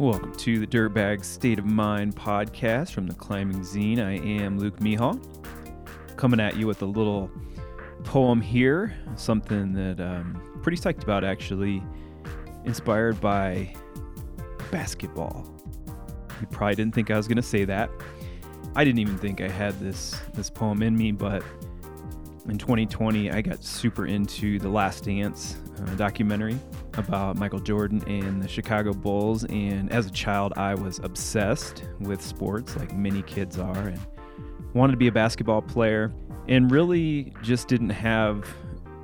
Welcome to the Dirtbag State of Mind podcast from the Climbing Zine. I am Luke Mehall, coming at you with a little poem here, something that I'm pretty psyched about actually, inspired by basketball. You probably didn't think I was going to say that. I didn't even think I had this this poem in me, but in 2020 I got super into the Last Dance uh, documentary about Michael Jordan and the Chicago Bulls. And as a child, I was obsessed with sports, like many kids are, and wanted to be a basketball player, and really just didn't have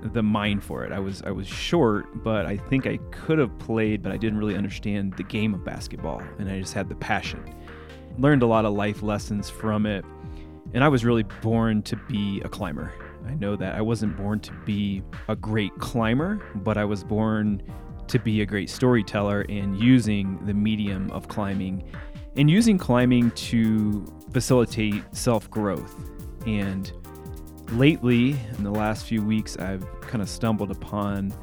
the mind for it. I was I was short, but I think I could have played, but I didn't really understand the game of basketball, and I just had the passion. Learned a lot of life lessons from it, and I was really born to be a climber. I know that I wasn't born to be a great climber, but I was born to be a great storyteller and using the medium of climbing and using climbing to facilitate self growth. And lately, in the last few weeks, I've kind of stumbled upon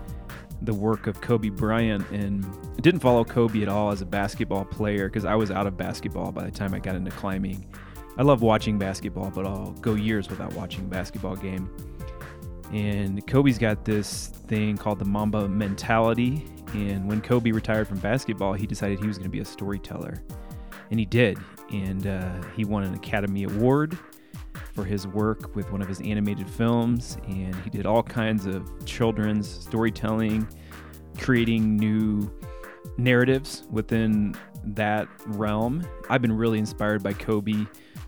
the work of Kobe Bryant and didn't follow Kobe at all as a basketball player because I was out of basketball by the time I got into climbing. I love watching basketball, but I'll go years without watching a basketball game. And Kobe's got this thing called the Mamba mentality. And when Kobe retired from basketball, he decided he was going to be a storyteller. And he did. And uh, he won an Academy Award for his work with one of his animated films. And he did all kinds of children's storytelling, creating new narratives within that realm. I've been really inspired by Kobe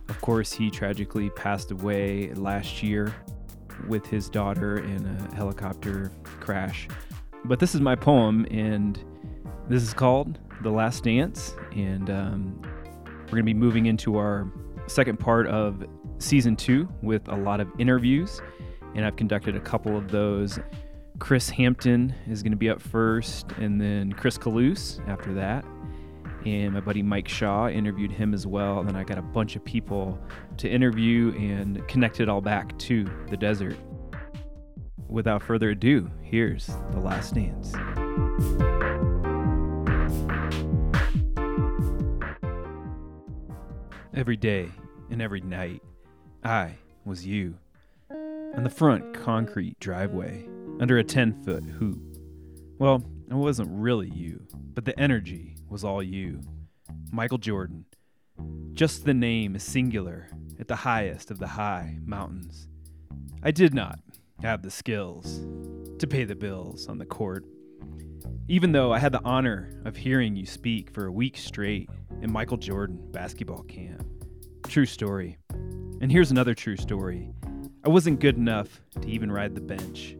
of course, he tragically passed away last year with his daughter in a helicopter crash. But this is my poem, and this is called The Last Dance. And um, we're going to be moving into our second part of season two with a lot of interviews. And I've conducted a couple of those. Chris Hampton is going to be up first, and then Chris Kalous after that and my buddy Mike Shaw interviewed him as well. And then I got a bunch of people to interview and connect it all back to the desert. Without further ado, here's The Last Dance. Every day and every night, I was you. On the front concrete driveway, under a 10 foot hoop. Well, it wasn't really you, but the energy was all you. Michael Jordan. Just the name is singular at the highest of the high mountains. I did not have the skills to pay the bills on the court, even though I had the honor of hearing you speak for a week straight in Michael Jordan basketball camp. True story. And here's another true story. I wasn't good enough to even ride the bench.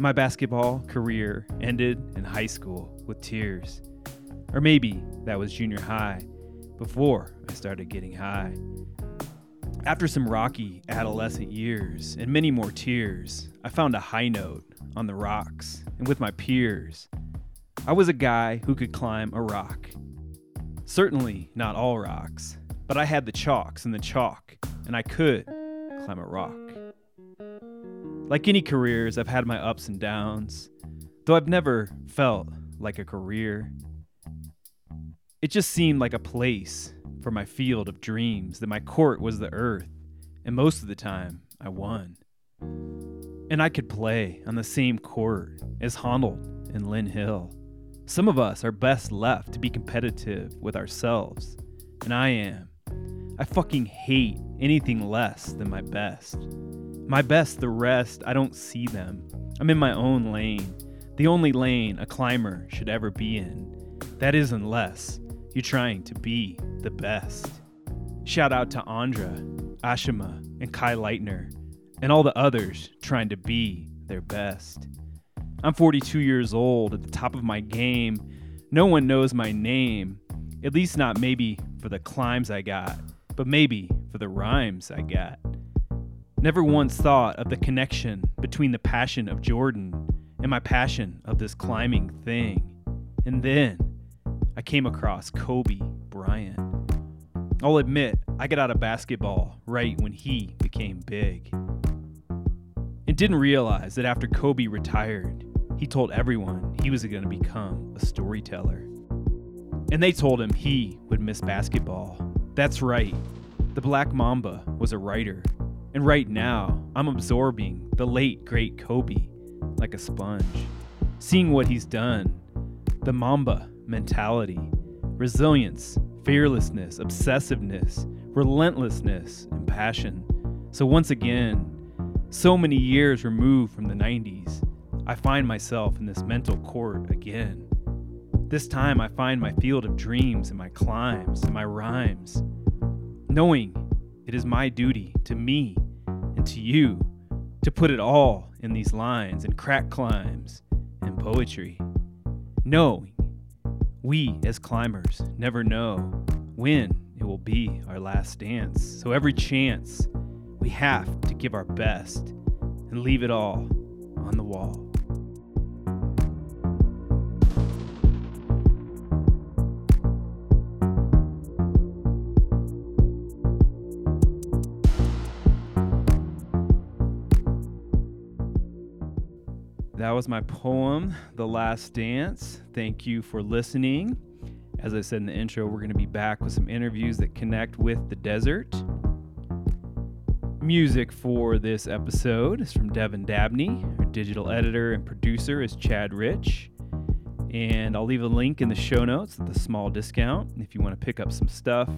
My basketball career ended in high school with tears. Or maybe that was junior high before I started getting high. After some rocky adolescent years and many more tears, I found a high note on the rocks and with my peers. I was a guy who could climb a rock. Certainly not all rocks, but I had the chalks and the chalk, and I could climb a rock. Like any careers, I've had my ups and downs, though I've never felt like a career. It just seemed like a place for my field of dreams, that my court was the earth, and most of the time I won. And I could play on the same court as Honnold and Lynn Hill. Some of us are best left to be competitive with ourselves, and I am. I fucking hate anything less than my best. My best, the rest, I don't see them. I'm in my own lane, the only lane a climber should ever be in. That is, unless you're trying to be the best. Shout out to Ondra, Ashima, and Kai Lightner, and all the others trying to be their best. I'm 42 years old, at the top of my game. No one knows my name, at least not maybe for the climbs I got, but maybe for the rhymes I got. Never once thought of the connection between the passion of Jordan and my passion of this climbing thing. And then I came across Kobe Bryant. I'll admit, I got out of basketball right when he became big. And didn't realize that after Kobe retired, he told everyone he was going to become a storyteller. And they told him he would miss basketball. That's right. The Black Mamba was a writer. And right now, I'm absorbing the late, great Kobe like a sponge, seeing what he's done. The Mamba mentality, resilience, fearlessness, obsessiveness, relentlessness, and passion. So, once again, so many years removed from the 90s, I find myself in this mental court again. This time I find my field of dreams and my climbs and my rhymes, knowing it is my duty to me and to you to put it all in these lines and crack climbs and poetry. Knowing we as climbers never know when it will be our last dance. So every chance we have to give our best and leave it all on the wall. That was my poem, The Last Dance. Thank you for listening. As I said in the intro, we're going to be back with some interviews that connect with the desert. Music for this episode is from Devin Dabney. Our digital editor and producer is Chad Rich. And I'll leave a link in the show notes with a small discount if you want to pick up some stuff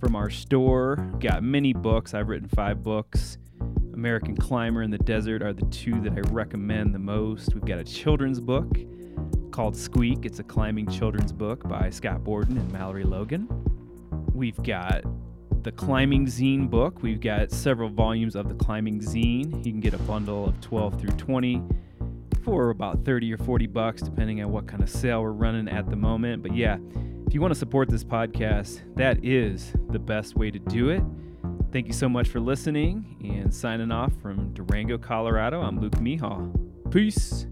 from our store. Got many books. I've written five books American Climber and the Desert are the two that I recommend the most. We've got a children's book called Squeak. It's a climbing children's book by Scott Borden and Mallory Logan. We've got the Climbing Zine book. We've got several volumes of the Climbing Zine. You can get a bundle of 12 through 20 for about 30 or 40 bucks, depending on what kind of sale we're running at the moment. But yeah, if you want to support this podcast, that is the best way to do it. Thank you so much for listening and signing off from Durango, Colorado. I'm Luke Mehall. Peace.